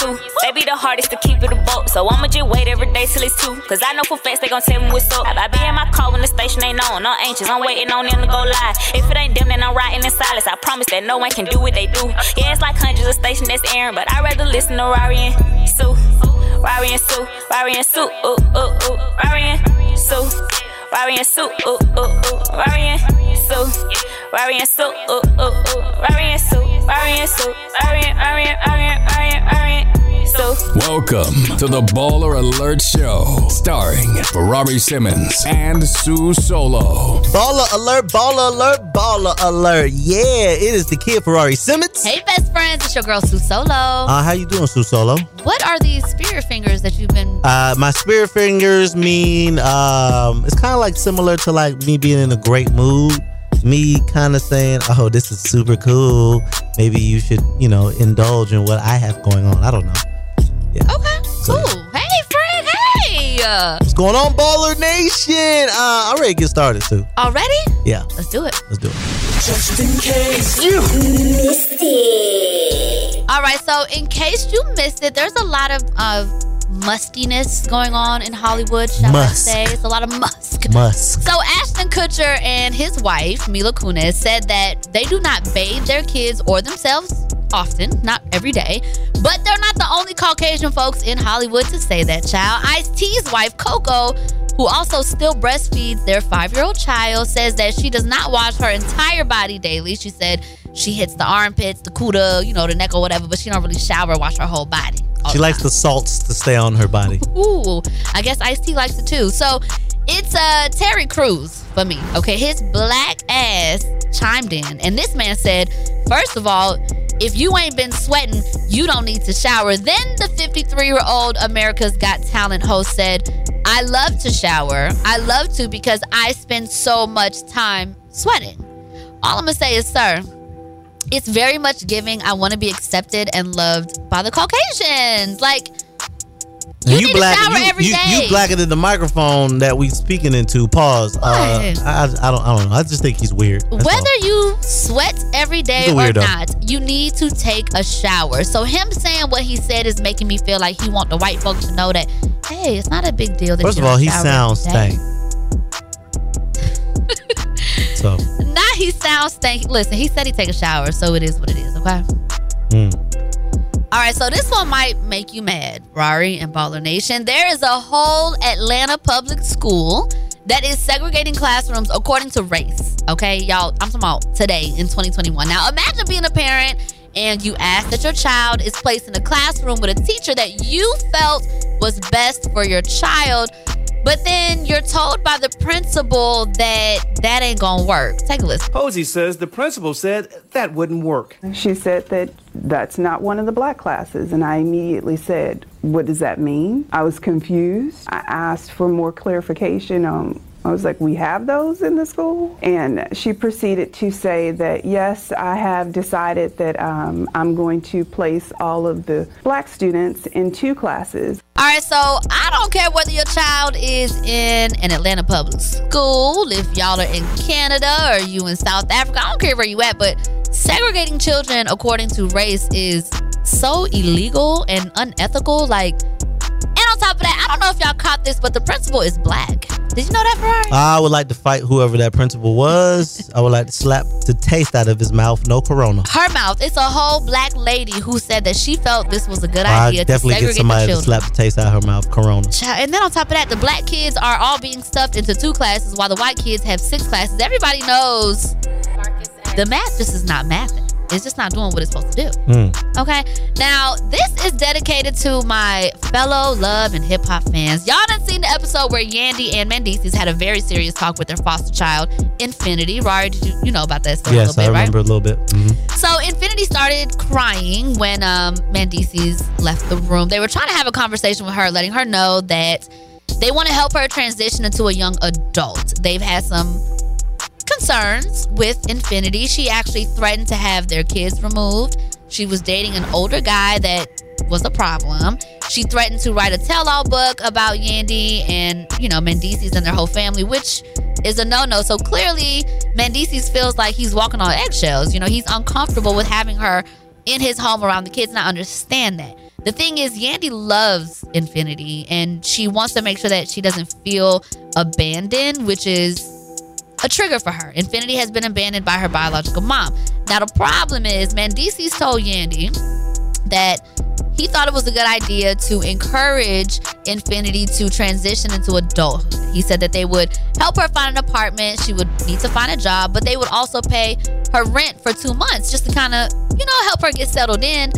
two. They be the hardest to keep it a boat. So I'ma just wait every day till it's two. Cause I know for facts they gon' tell me what's up. I be in my car when the station ain't on. I'm anxious, I'm waiting on them to go live. If it ain't them, then I'm riding in silence. I promise that no one can do what they do. Yeah, it's like hundreds of stations that's airing, but I'd rather listen to Rari and Su. Rari and Su, Rari and Su, ooh, ooh, ooh. Rari and Su. Rari and Su, ooh, ooh, ooh. Rari and Su. Rari and Su, ooh, ooh, ooh. Rari and Su, Rari and Su, Rari and, Rari and, Rari and, Rari and, Rari and. So, Welcome to the Baller Alert Show, starring Ferrari Simmons and Su Solo. Baller alert, baller alert, baller alert. Yeah, it is the kid Ferrari Simmons. Hey, best friends, it's your girl Su Solo. Uh, how you doing, Su Solo? what are these spirit fingers that you've been? Uh, my spirit fingers mean um, it's kind of like similar to like me being in a great mood. Me kind of saying, "Oh, this is super cool. Maybe you should, you know, indulge in what I have going on." I don't know. Okay, cool. Hey, Fred. Hey, uh, What's going on, Baller Nation? Uh, I'm ready to get started, Su. already? Yeah, Let's do it. let's do it. Just in case you missed it. All right. So, in case you missed it, there's a lot of uh, mustiness going on in Hollywood. Shall Musk. I say? It's a lot of musk. Musk. So Ashton Kutcher and his wife Mila Kunis said that they do not bathe their kids or themselves often, not every day. But they're not the only Caucasian folks in Hollywood to say that. Child Ice T's wife Coco, who also still breastfeeds their five-year-old child, says that she does not wash her entire body daily. She said she hits the armpits, the cuda, you know, the neck or whatever, but she don't really shower, wash her whole body. She likes time. the salts to stay on her body. Ooh, I guess Ice T likes it too. So it's uh Terry Crews for me. Okay, his black ass chimed in, and this man said, first of all, if you ain't been sweating, you don't need to shower. Then the 53 year old America's Got Talent host said, I love to shower. I love to because I spend so much time sweating. All I'm gonna say is, sir, it's very much giving. I want to be accepted and loved by the Caucasians. Like, you need to shower you, every you, day. you blacker than the microphone that we speaking into. Pause. Uh, I, I, I don't. I don't know. I just think he's weird. That's all. Whether you sweat every day or not, you need to take a shower. So him saying what he said is making me feel like he want the white folks to know that, hey, it's not a big deal. That First you of all, he sounds stank. so, he sounds stank. Listen, he said he take a shower, so it is what it is. Okay. mm. All right, so this one might make you mad, Rari and Baller Nation. There is a whole Atlanta public school that is segregating classrooms according to race. Okay, y'all, I'm talking about today in 2021. Now, imagine being a parent and you ask that your child is placed in a classroom with a teacher that you felt was best for your child, but then you're told by the principal that that ain't gonna work. Take a listen. Posey says the principal said that wouldn't work. She said that that's not one of the black classes, and I immediately said, What does that mean? I was confused. I asked for more clarification. Um, I was like, We have those in the school? And she proceeded to say that, Yes, I have decided that um, I'm going to place all of the black students in two classes. All right, so I don't care whether your child is in an Atlanta public school, if y'all are in Canada or you in South Africa. I don't care where you at, but segregating children according to race is so illegal and unethical. Like, don't know if y'all caught this, but the principal is black. Did you know that, Ferrari? I would like to fight whoever that principal was. I would like to slap the taste out of his mouth. No corona. Her mouth. It's a whole black lady who said that she felt this was a good I idea to definitely get somebody to slap the taste out of her mouth. Corona. And then on top of that, the black kids are all being stuffed into two classes while the white kids have six classes. Everybody knows the math just is not mathing. It's just not doing what it's supposed to do. Mm. Okay. Now, this is dedicated to my fellow love and hip hop fans. Y'all done seen the episode where Yandy and Mendeecees had a very serious talk with their foster child, Infinity. Rari, did you, you know about that story Yes, a I little bit, right? remember a little bit. Mhm. So Infinity started crying when um, Mendeecees left the room. They were trying to have a conversation with her, letting her know that they want to help her transition into a young adult. They've had some concerns with Infinity. She actually threatened to have their kids removed. She was dating an older guy that was a problem. She threatened to write a tell-all book about Yandy and, you know, Mendeecees and their whole family, which is a no-no. So clearly, Mendeecees feels like he's walking on eggshells. You know, he's uncomfortable with having her in his home around the kids, and I understand that. the thing is, Yandy loves Infinity and she wants to make sure that she doesn't feel abandoned, which is a trigger for her. Infinity has been abandoned by her biological mom. Now, the problem is, Mendeecees told Yandy that he thought it was a good idea to encourage Infinity to transition into adulthood. He said that they would help her find an apartment, she would need to find a job, but they would also pay her rent for two months just to kind of, you know, help her get settled in.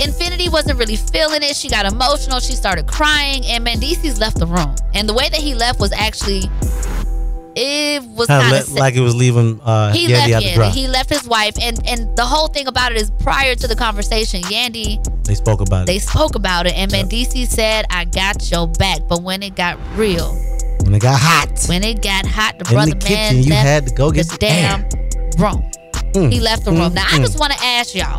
Infinity wasn't really feeling it. She got emotional. She started crying, and Mendeecees left the room. And the way that he left was actually, it was Kind of le- like it was leaving uh, he Yandy left out the Yandy. He left his wife, and and the whole thing about it is prior to the conversation, Yandy they spoke about they it. They spoke about it, and Mendeecees said, "I got your back." But when it got real, When it got hot. when it got hot, the In brother the kitchen, man you had to go get the damn room. Mm, He left the room. mm, Now I mm. just want to ask y'all.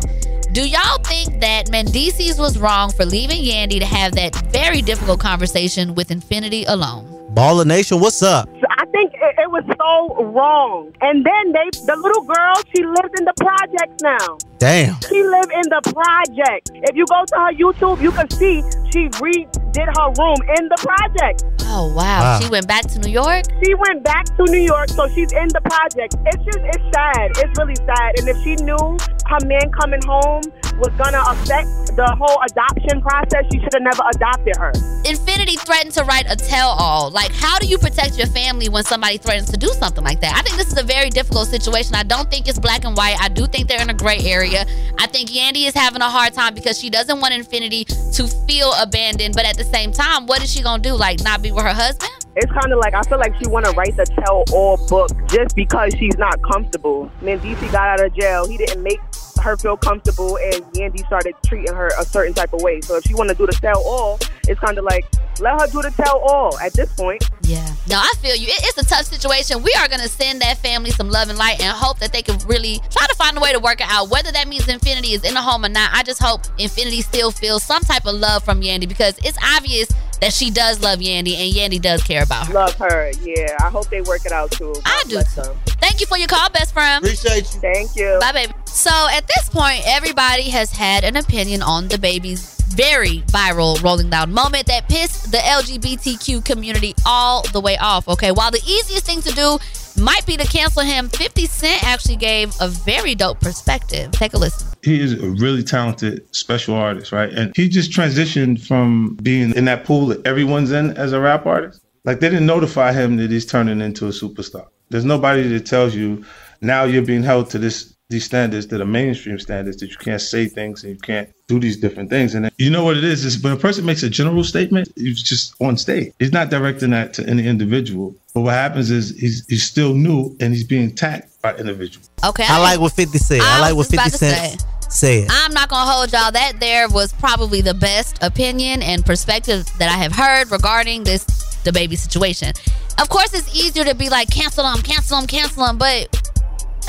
Do y'all think that Mendeecees was wrong for leaving Yandy to have that very difficult conversation with Infinity alone? Baller Nation, what's up? Think it, it was so wrong. And then they, the little girl, she lives in the projects now. Damn. She live in the project. If you go to her YouTube, you can see she redid her room in the project. Oh wow, Wow. she went back to New York. She went back to New York, so she's in the project. It's just, it's sad. It's really sad. And if she knew her man coming home was gonna affect the whole adoption process, she should have never adopted her. Infinity threatened to write a tell-all. Like, how do you protect your family when somebody threatens to do something like that? I think this is a very difficult situation. I don't think it's black and white. I do think they're in a gray area. I think Yandy is having a hard time because she doesn't want Infinity to feel abandoned, but at the same time, what is she gonna do? Like, not be with her husband? It's kind of like I feel like she want to write the tell-all book just because she's not comfortable. Mendeecees got out of jail. He didn't make her feel comfortable, and Yandy started treating her a certain type of way. So if she want to do the tell-all, it's kind of like let her do the tell-all at this point. Yeah. No, I feel you. It- it's a tough situation. We are going to send that family some love and light and hope that they can really try to find a way to work it out. Whether that means Infinity is in the home or not, I just hope Infinity still feels some type of love from Yandy because it's obvious that she does love Yandy and Yandy does care about her. Love her. Yeah, I hope they work it out too. I do bless too. them. Thank you for your call, best friend. Appreciate you. Thank you. Bye, baby. So at this point, everybody has had an opinion on DaBaby's very viral Rolling Loud moment that pissed the LGBTQ community all the way off. Okay, while the easiest thing to do might be to cancel him, 50 Cent actually gave a very dope perspective. Take a listen. he is a really talented special artist, right? And he just transitioned from being in that pool that everyone's in as a rap artist. Like they didn't notify him that he's turning into a superstar. There's nobody that tells you now you're being held to this these standards that are mainstream standards that you can't say things and you can't do these different things. And you know what it is? Is when a person makes a general statement, he's just on stage. He's not directing that to any individual. But what happens is he's he's still new and he's being attacked by individuals. Okay, I like what 50 said. I, I like what 50 said. Say it. I'm not gonna hold y'all. That there was probably the best opinion and perspective that I have heard regarding this DaBaby situation. Of course, it's easier to be like cancel them, cancel them, cancel them, but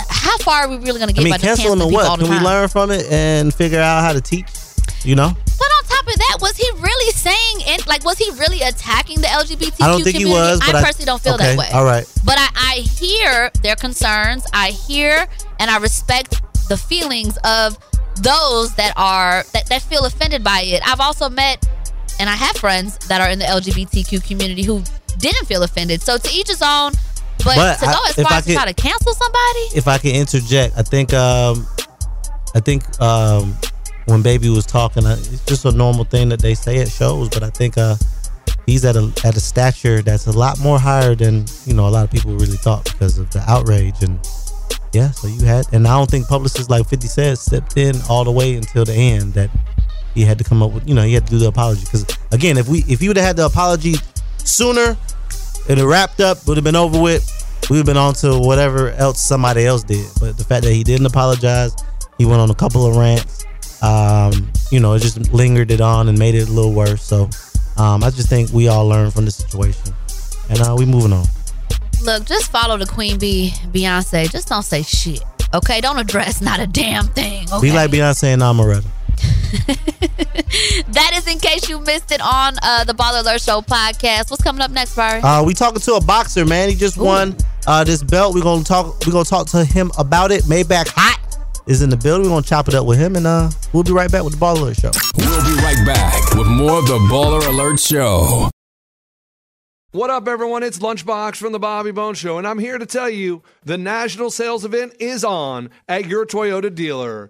how far are we really gonna get I mean, by cancel him canceling what? the Can we learn from it and figure out how to teach? You know? But on top of that, was he really saying and like was he really attacking the LGBTQ I don't think he community? was, but I I- personally don't feel okay, that way. all right. But I, I hear their concerns. I hear and I respect the feelings of those that are that, that feel offended by it. I've also met and I have friends that are in the LGBTQ community who didn't feel offended. So to each his own. But, But to go I- as far as to could- try to cancel somebody, if I can interject, I think um, I think um, when Baby was talking, uh, it's just a normal thing that they say at shows. But I think uh, he's at a at a stature that's a lot more higher than you know a lot of people really thought because of the outrage and yeah. So you had, and I don't think publicists like Fifty Cent stepped in all the way until the end that he had to come up with. You know, he had to do the apology because again, if we if you would have had the apology sooner, it'd have wrapped up, would have been over with. We would have been on to whatever else somebody else did. But the fact that he didn't apologize, he went on a couple of rants. Um, you know, it just lingered it on and made it a little worse. So um, I just think we all learned from the situation, and uh, we moving on. look, just follow the Queen Bee, Beyonce. Just don't say shit. Okay, don't address not a damn thing. Okay? Be like Beyonce and Amaretta. That is in case you missed it on uh, the Baller Alert Show podcast. What's coming up next, Barry? Uh, we talking to a boxer, man. He just won uh, this belt. We're gonna talk. We're gonna talk to him about it. Maybach hot. is in the building. We're gonna chop it up with him, and uh, we'll be right back with the Ball Alert Show. We'll be right back with more of the Baller Alert Show. What up, everyone? It's Lunchbox from the Bobby Bones Show, and I'm here to tell you the national sales event is on at your Toyota dealer,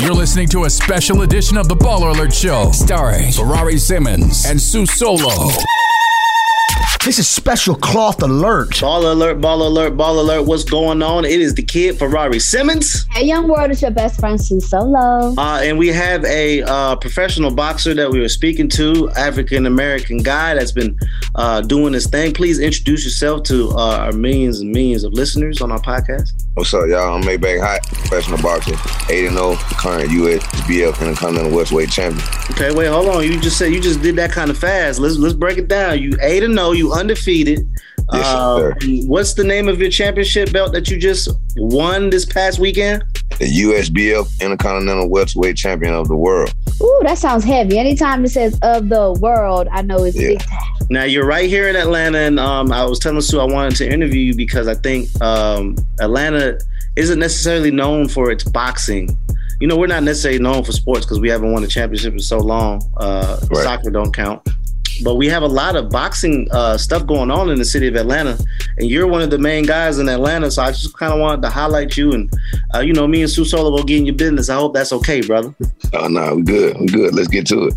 You're listening to a special edition of the Baller Alert Show, starring Ferrari Simmons and Su Solo. This is special cloth alert. Ball alert, ball alert, ball alert. What's going on? It is the kid Ferrari Simmons. Hey, young world, it's your best friend Su Solo. Uh, and we have a uh, professional boxer that we were speaking to, African American guy that's been uh, doing this thing. Please introduce yourself to uh, our millions and millions of listeners on our podcast. What's up, y'all? I'm Maybach Hot, professional boxer, 8 0, current USBF Intercontinental Welterweight champion. Okay, wait, hold on. You just said you just did that kind of fast. Let's let's break it down. You 8 0, you undefeated. Yes, Uh, what's the name of your championship belt that you just won this past weekend? The USBF Intercontinental Welterweight champion of the world. Ooh, that sounds heavy. Anytime it says of the world, I know it's big time. Now you're right here in Atlanta, and um, I was telling Su I wanted to interview you because I think um, Atlanta isn't necessarily known for its boxing. You know, we're not necessarily known for sports because we haven't won a championship in so long. Uh, Right. Soccer don't count, but we have a lot of boxing uh, stuff going on in the city of Atlanta, and you're one of the main guys in Atlanta. So I just kind of wanted to highlight you, and uh, you know, me and Su Solo will get in your business. I hope that's okay, brother. Oh, no, we good. We good. Let's get to it.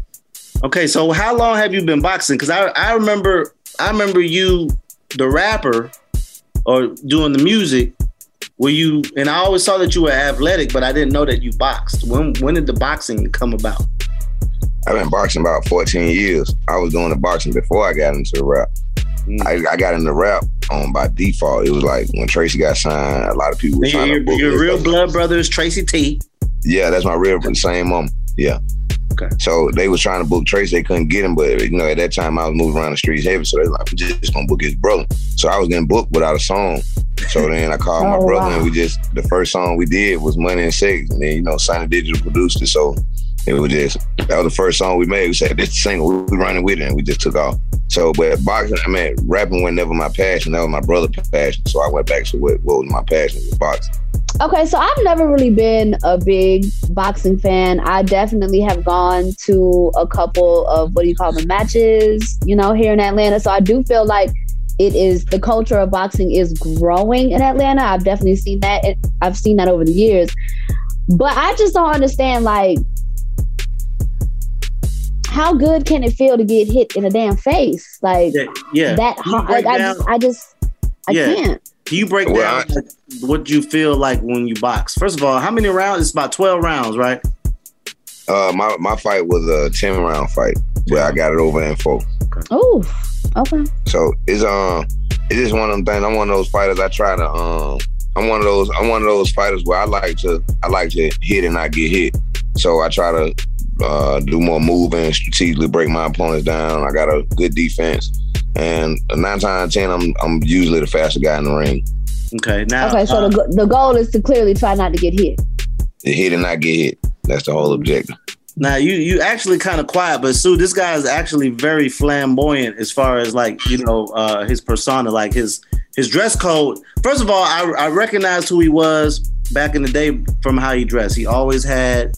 Okay, so how long have you been boxing? Because I I remember I remember you, the rapper, or doing the music. Were you? And I always saw that you were athletic, but I didn't know that you boxed. When when did the boxing come about? I've been boxing about 14 years. I was doing the boxing before I got into the rap. Mm. I, I got into rap um, by default. It was like when Tracy got signed, a lot of people were trying Your, to book your me. real blood brother is Tracy T. Yeah, that's my real same mom. Yeah. Okay. So they was trying to book Tracy, they couldn't get him, but you know at that time I was moving around the streets heavy, so they like we just, just gonna book his brother. So I was getting booked without a song. So then I called my Oh, brother wow. and we just the first song we did was Money and Sex, and then you know Sonny Digital produced it, so it was just that was the first song we made. We said this single, we running with it, and we just took off. So, but boxing, I mean, rapping was never my passion. That was my brother's passion. So I went back to what, what was my passion was boxing. Okay, so I've never really been a big boxing fan. I definitely have gone to a couple of what do you call them matches, you know, here in Atlanta. So I do feel like it is the culture of boxing is growing in Atlanta. I've definitely seen that. I've seen that over the years. But I just don't understand like how good can it feel to get hit in the damn face? Like yeah. that Can hard. break Like, I just I just I Yeah. can't. Can you break down like, what you feel like when you box? First of all, how many rounds? It's about twelve rounds, right? Uh, my my fight was a ten round fight, but I got it over in four. Oh, okay. So it's um it's just one of them things. I'm one of those fighters. I try to um I'm one of those I'm one of those fighters where I like to I like to hit and not get hit. So I try to uh, do more moving, strategically break my opponents down. I got a good defense, and nine times out of ten, I'm I'm usually the faster guy in the ring. Okay, now okay, so the, the goal is to clearly try not to get hit. To hit and not get hit. That's the whole objective. Now you you actually kind of quiet, but Su, this guy is actually very flamboyant as far as like you know uh, his persona, like his his dress code. First of all, I I recognized who he was back in the day from how he dressed. He always had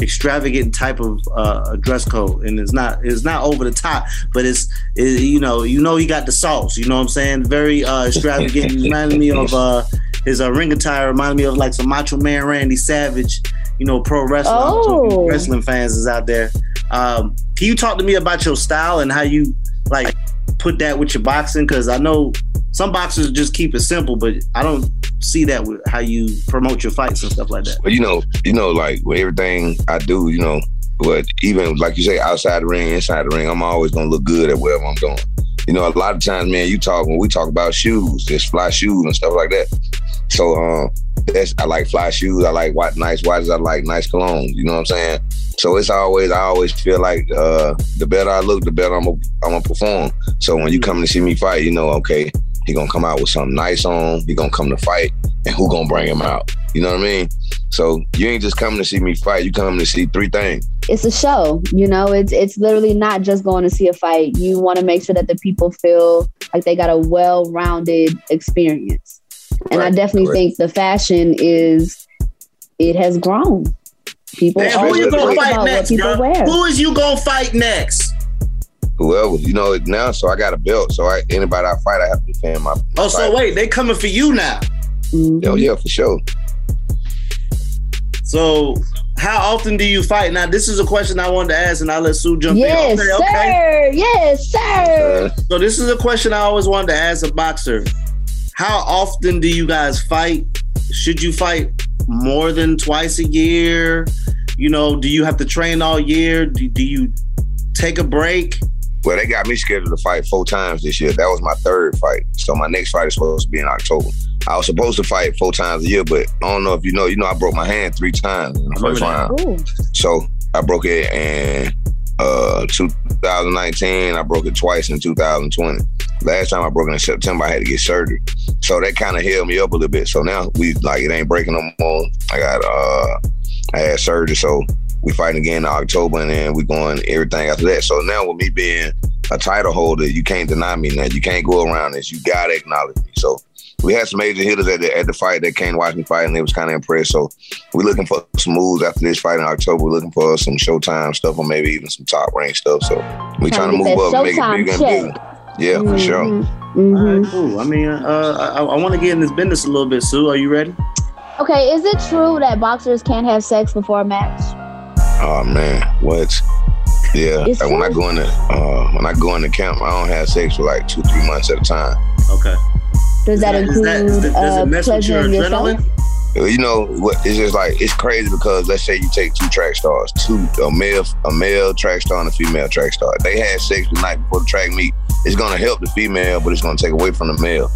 extravagant type of uh, dress code, and it's not it's not over the top, but it's it, you know you know he got the sauce. You know what I'm saying? Very uh, extravagant. Reminded me of uh, his uh, ring attire. Reminded me of like some Macho Man Randy Savage. You know, pro wrestler. I don't know if you Oh. wrestling fans is out there. Um, can you talk to me about your style and how you like put that with your boxing? Because I know some boxers just keep it simple, but I don't see that with how you promote your fights and stuff like that. But you know, you know, like with everything I do, you know, but even like you say, outside the ring, inside the ring, I'm always gonna look good at wherever I'm going. You know, a lot of times, man, you talk when we talk about shoes, just fly shoes and stuff like that. So um that's I like fly shoes, I like white nice watches, I like nice colognes, you know what I'm saying? So it's always I always feel like uh the better I look, the better I'm gonna I'm gonna perform. So when you come to see me fight, you know, okay, he gonna come out with something nice on, he gonna come to fight, and who gonna bring him out? You know what I mean? So you ain't just coming to see me fight, you coming to see three things. It's a show, you know. It's it's literally not just going to see a fight. You want to make sure that the people feel like they got a well-rounded experience. And I definitely correct. think the fashion is it has grown. People Man, who always you gonna fight about next, what people bro? wear. Who is you gonna fight next? Whoever, you know, now so I got a belt. So I anybody I fight, I have to defend my, my Oh, so title. wait, they coming for you now. Mm-hmm. Yo, yeah, for sure. So how often do you fight? Now, this is a question I wanted to ask, and I'll let Su jump Yes, in. sir. Yes, sir. Uh, so this is a question I always wanted to ask a boxer. How often do you guys fight? Should you fight more than twice a year? You know, do you have to train all year? Do, do you take a break? Well, they got me scheduled to fight four times this year. That was my third fight. So my next fight is supposed to be in October. I was supposed to fight four times a year, but I don't know if you know. You know, I broke my hand three times in the first round. So I broke it in uh 2019. I broke it twice in 2020. Last time I broke it in September, I had to get surgery. So that kind of held me up a little bit. So now we like it ain't breaking no more. I got uh I had surgery, so we fighting again in October, and then we going everything after that. So now with me being a title holder, you can't deny me now. You can't go around this. You gotta acknowledge me. So we had some major hitters at the at the fight that came to watch me fight, and they was kind of impressed. So we're looking for some moves after this fight in October. We're looking for some Showtime stuff, or maybe even some Top Rank stuff. So we trying to Trying to move up, that and make it Showtime bigger and bigger. Yeah, for sure. Mhm. All right, cool. I mean, uh, I, I want to get in this business a little bit, Su. Are you ready? Okay, is it true that boxers can't have sex before a match? Oh man, what? Yeah, like when I go in the uh, when I go in the camp, I don't have sex for like two, three months at a time. Okay. Does that include that- is that- does it uh, mess with pleasure your in yourself? adrenaline? You know what? It's just like it's crazy because let's say you take two track stars, two a male a male track star and a female track star. They had sex the night before the track meet. It's gonna help the female, but it's gonna take away from the male.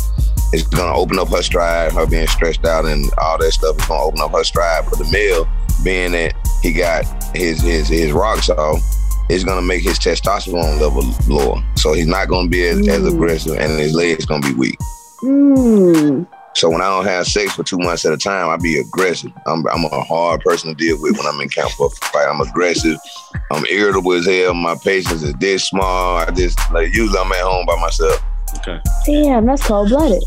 It's gonna open up her stride, her being stressed out and all that stuff. It's gonna open up her stride. But the male, being that he got his his his rocks off, it's gonna make his testosterone level lower. So he's not gonna be as, as aggressive, and his legs gonna be weak. Mm. So when I don't have sex for two months at a time, I be aggressive. I'm, I'm a hard person to deal with when I'm in camp for a fight. I'm aggressive. I'm irritable as hell. My patience is this small. I just like usually I'm at home by myself. Okay. Damn, that's cold blooded.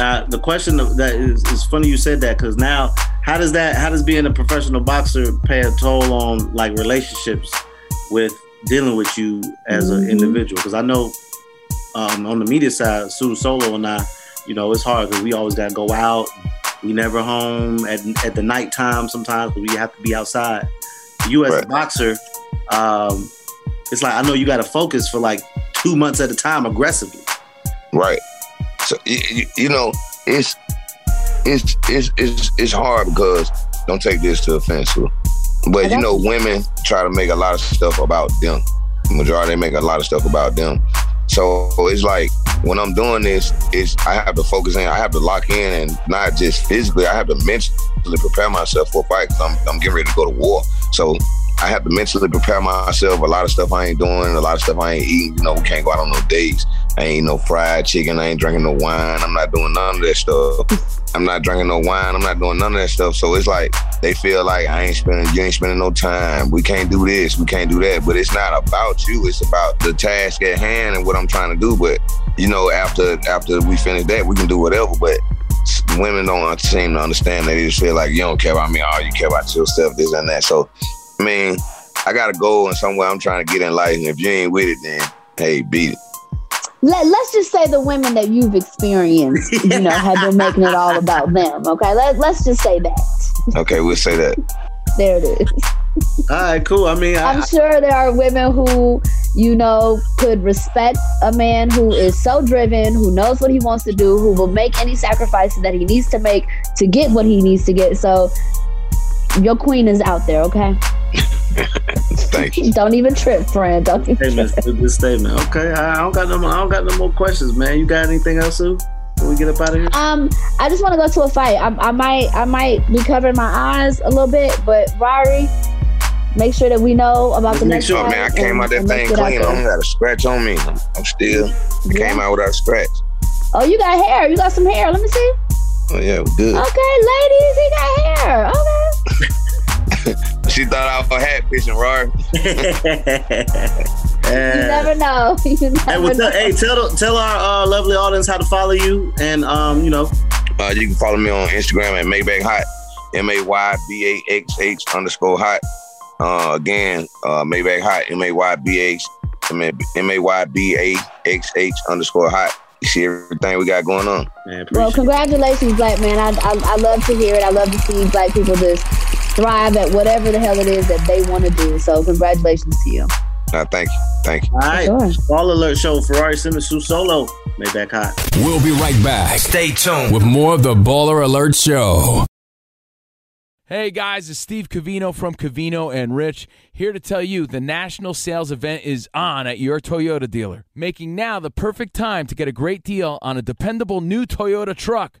Now the question that is, is funny you said that because now how does that how does being a professional boxer pay a toll on like relationships with dealing with you as an individual? Because I know um, on the media side, Su Solo and I, you know, it's hard because we always got to go out. We never home at at the nighttime sometimes, we have to be outside. You as a boxer, um, it's like I know you got to focus for like two months at a time aggressively. Right. So you, you, know, it's it's it's it's it's hard because don't take this to offense, but you know, women try to make a lot of stuff about them. The Majority make a lot of stuff about them. So it's like when I'm doing this, it's I have to focus in, I have to lock in, and not just physically. I have to mentally prepare myself for a fight because I'm I'm getting ready to go to war. So I have to mentally prepare myself. A lot of stuff I ain't doing, a lot of stuff I ain't eating. You know, we can't go out on no dates. I ain't no fried chicken. I ain't drinking no wine. I'm not doing none of that stuff. I'm not drinking no wine. I'm not doing none of that stuff. So it's like they feel like I ain't spending, you ain't spending no time. We can't do this. We can't do that. But it's not about you. It's about the task at hand and what I'm trying to do. But you know, after after we finish that, we can do whatever. But women don't seem to understand. They just feel like you don't care about me. Oh, you care about yourself, this and that. So, I mean, I got to go in somewhere I'm trying to get in life. And if you ain't with it, then hey, beat it. Let, let's just say the women that you've experienced, you know, have been making it all about them. Okay, Let, let's just say that. Okay, we'll say that. There it is. All right, cool. I mean, I, I'm sure there are women who, you know, could respect a man who is so driven, who knows what he wants to do, who will make any sacrifices that he needs to make to get what he needs to get. So, your queen is out there, okay? Thank you. Don't even trip, friend. Don't even statement. trip. Good statement. Okay, I I don't got no. more- I don't got no more questions, man. You got anything else, Su? Before we get up out of here. Um, I just want to go to a fight. I, I might, I might be covering my eyes a little bit, but Rari, make sure that we know about the Make next sure, fight. man. I came and- out that thing clean. I don't got a scratch on me. I'm, I'm still. I came out without a scratch. Oh, you got hair. You got some hair. Let me see. Oh yeah, we good. Okay, ladies, he got hair. Okay. She thought I was a hat fishing, Rari. You never know. You never Hey, well, know. tell, hey, tell tell our uh, lovely audience how to follow you, and um, you know, Uh, you can follow me on Instagram at Maybach Hot, M A Y B A X H underscore hot. Uh, again, uh, Maybach Hot, M A Y B H M A Y B A X H underscore hot. You see everything we got going on. Well, congratulations, black man. I, I I love to hear it. I love to see black people just thrive at whatever the hell it is that they want to do. So, congratulations to you. Uh, thank you. Thank you. all right. Ball alert show. Ferrari Simmons, Su Solo, Maybach Hot. We'll be right back. Stay tuned with more of the Baller Alert Show. Hey guys, it's Steve Covino from Covino and Rich here to tell you the national sales event is on at your Toyota dealer, making now the perfect time to get a great deal on a dependable new Toyota truck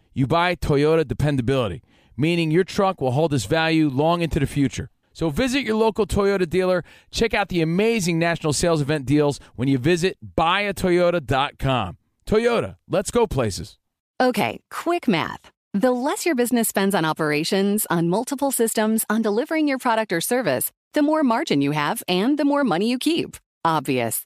you buy Toyota dependability, meaning your truck will hold its value long into the future. So visit your local Toyota dealer. Check out the amazing national sales event deals when you visit buyatoyota.com. Toyota, let's go places. Okay, quick math. The less your business spends on operations, on multiple systems, on delivering your product or service, the more margin you have and the more money you keep. Obvious.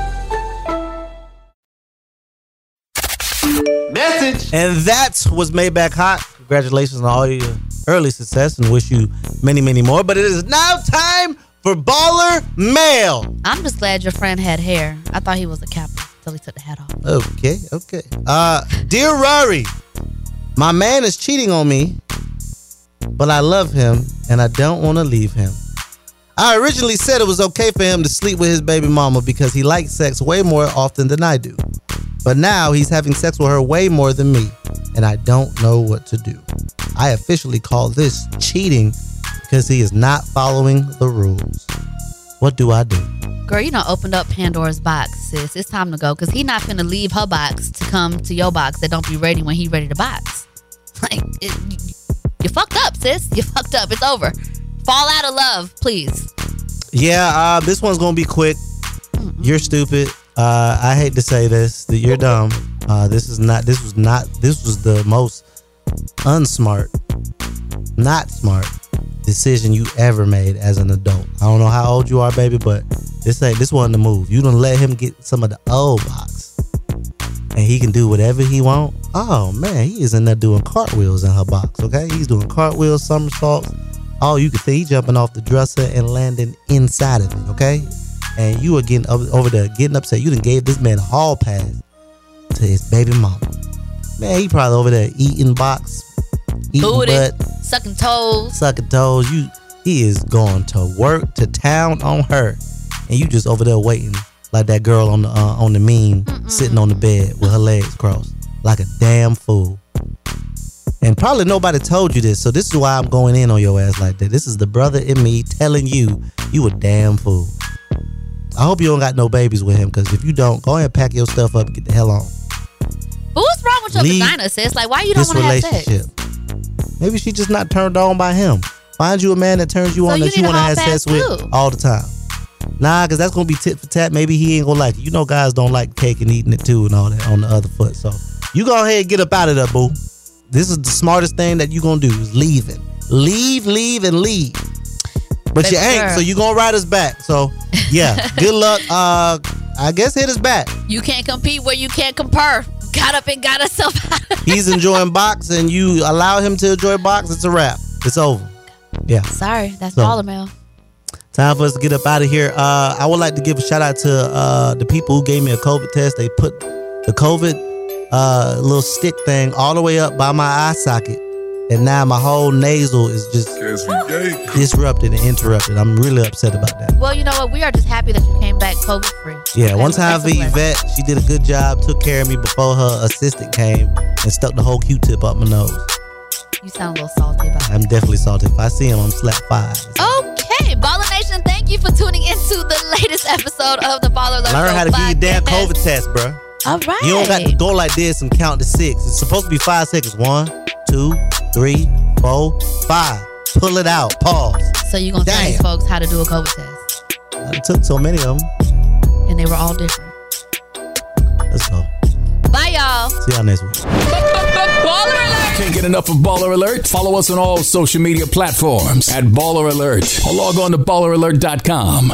Message. And that was Maybach Hot. Congratulations on all your early success and wish you many, many more. But it is now time for Baller Mail. I'm just glad your friend had hair. I thought he was a captain until he took the hat off. Okay, okay. Uh, dear Rari, my man is cheating on me, but I love him and I don't want to leave him. I originally said it was okay for him to sleep with his baby mama because he likes sex way more often than I do. But now he's having sex with her way more than me, and I don't know what to do. I officially call this cheating because he is not following the rules. What do I do? Girl, you know, opened up Pandora's box, sis. It's time to go because he not finna leave her box to come to your box that don't be ready when he ready to box. Like, it, you fucked up, sis. You fucked up. It's over. Fall out of love, please. Yeah, uh, this one's gonna be quick. You're stupid. Uh, I hate to say this, that you're dumb. Uh, this is not. This was not. This was the most unsmart, not smart decision you ever made as an adult. I don't know how old you are, baby, but this ain't. This wasn't the move. You don't let him get some of the old box, and he can do whatever he want. Oh man, he is in there doing cartwheels in her box. Okay, he's doing cartwheels, somersaults. Oh, you can see he jumping off the dresser and landing inside of it. Okay, and you are getting over, over there getting upset. You done gave this man a hall pass to his baby mama. Man, he probably over there eating box, eating Booty, butt, sucking toes. sucking toes. You, he is going to work to town on her, and you just over there waiting like that girl on the uh, on the meme, sitting on the bed with her legs crossed, like a damn fool. And probably nobody told you this, so this is why I'm going in on your ass like that. This is the brother in me telling you you a damn fool. I hope you don't got no babies with him, because if you don't, go ahead and pack your stuff up and get the hell on. But what's wrong with your Leave vagina, sis? Like, why you don't want to have sex? relationship. Maybe she just not turned on by him. Find you a man that turns you So on you that you want to have sex with all the time. Nah, because that's gonna be tit for tat. Maybe he ain't gonna like it. You know, guys don't like cake and eating it too and all that on the other foot. So you go ahead and get up out of there, boo. This is the smartest thing that you gonna do is leaving. Leave, leave, and leave. But you ain't, so you gonna ride us back. So yeah, good luck. Uh, I guess hit us back. You can't compete where you can't compare. Got up and got herself out. He's enjoying box, and you allow him to enjoy box. It's a wrap. It's over. Yeah. Sorry, that's So- mail. Time for us to get up out of here. Uh, I would like to give a shout out to uh, the people who gave me a COVID test. They put the COVID uh, little stick thing all the way up by my eye socket, and now my whole nasal is just disrupted and interrupted. I'm really upset about that. Well, you know what? We are just happy that you came back COVID free. Yeah, one time for That's a blessing. Yvette, she did a good job, took care of me before her assistant came and stuck the whole Q-tip up my nose. You sound a little salty about it. I'm definitely salty. If I see him, I'm slap five. Okay, Baller Nation, thank you for tuning into the latest episode of the Baller Alert Learn Show how to do your damn. COVID test, bro. All right. You don't got to go like this and count to six. It's supposed to be five seconds. One, two, three, four, five. Pull it out. Pause. So you're going to tell these folks how to do a COVID test. I took so many of them. And they were all different. Let's go. Bye, y'all. See y'all next week. Baller Alert! Can't get enough of Baller Alert? Follow us on all social media platforms at Baller Alert or log on to balleralert.com.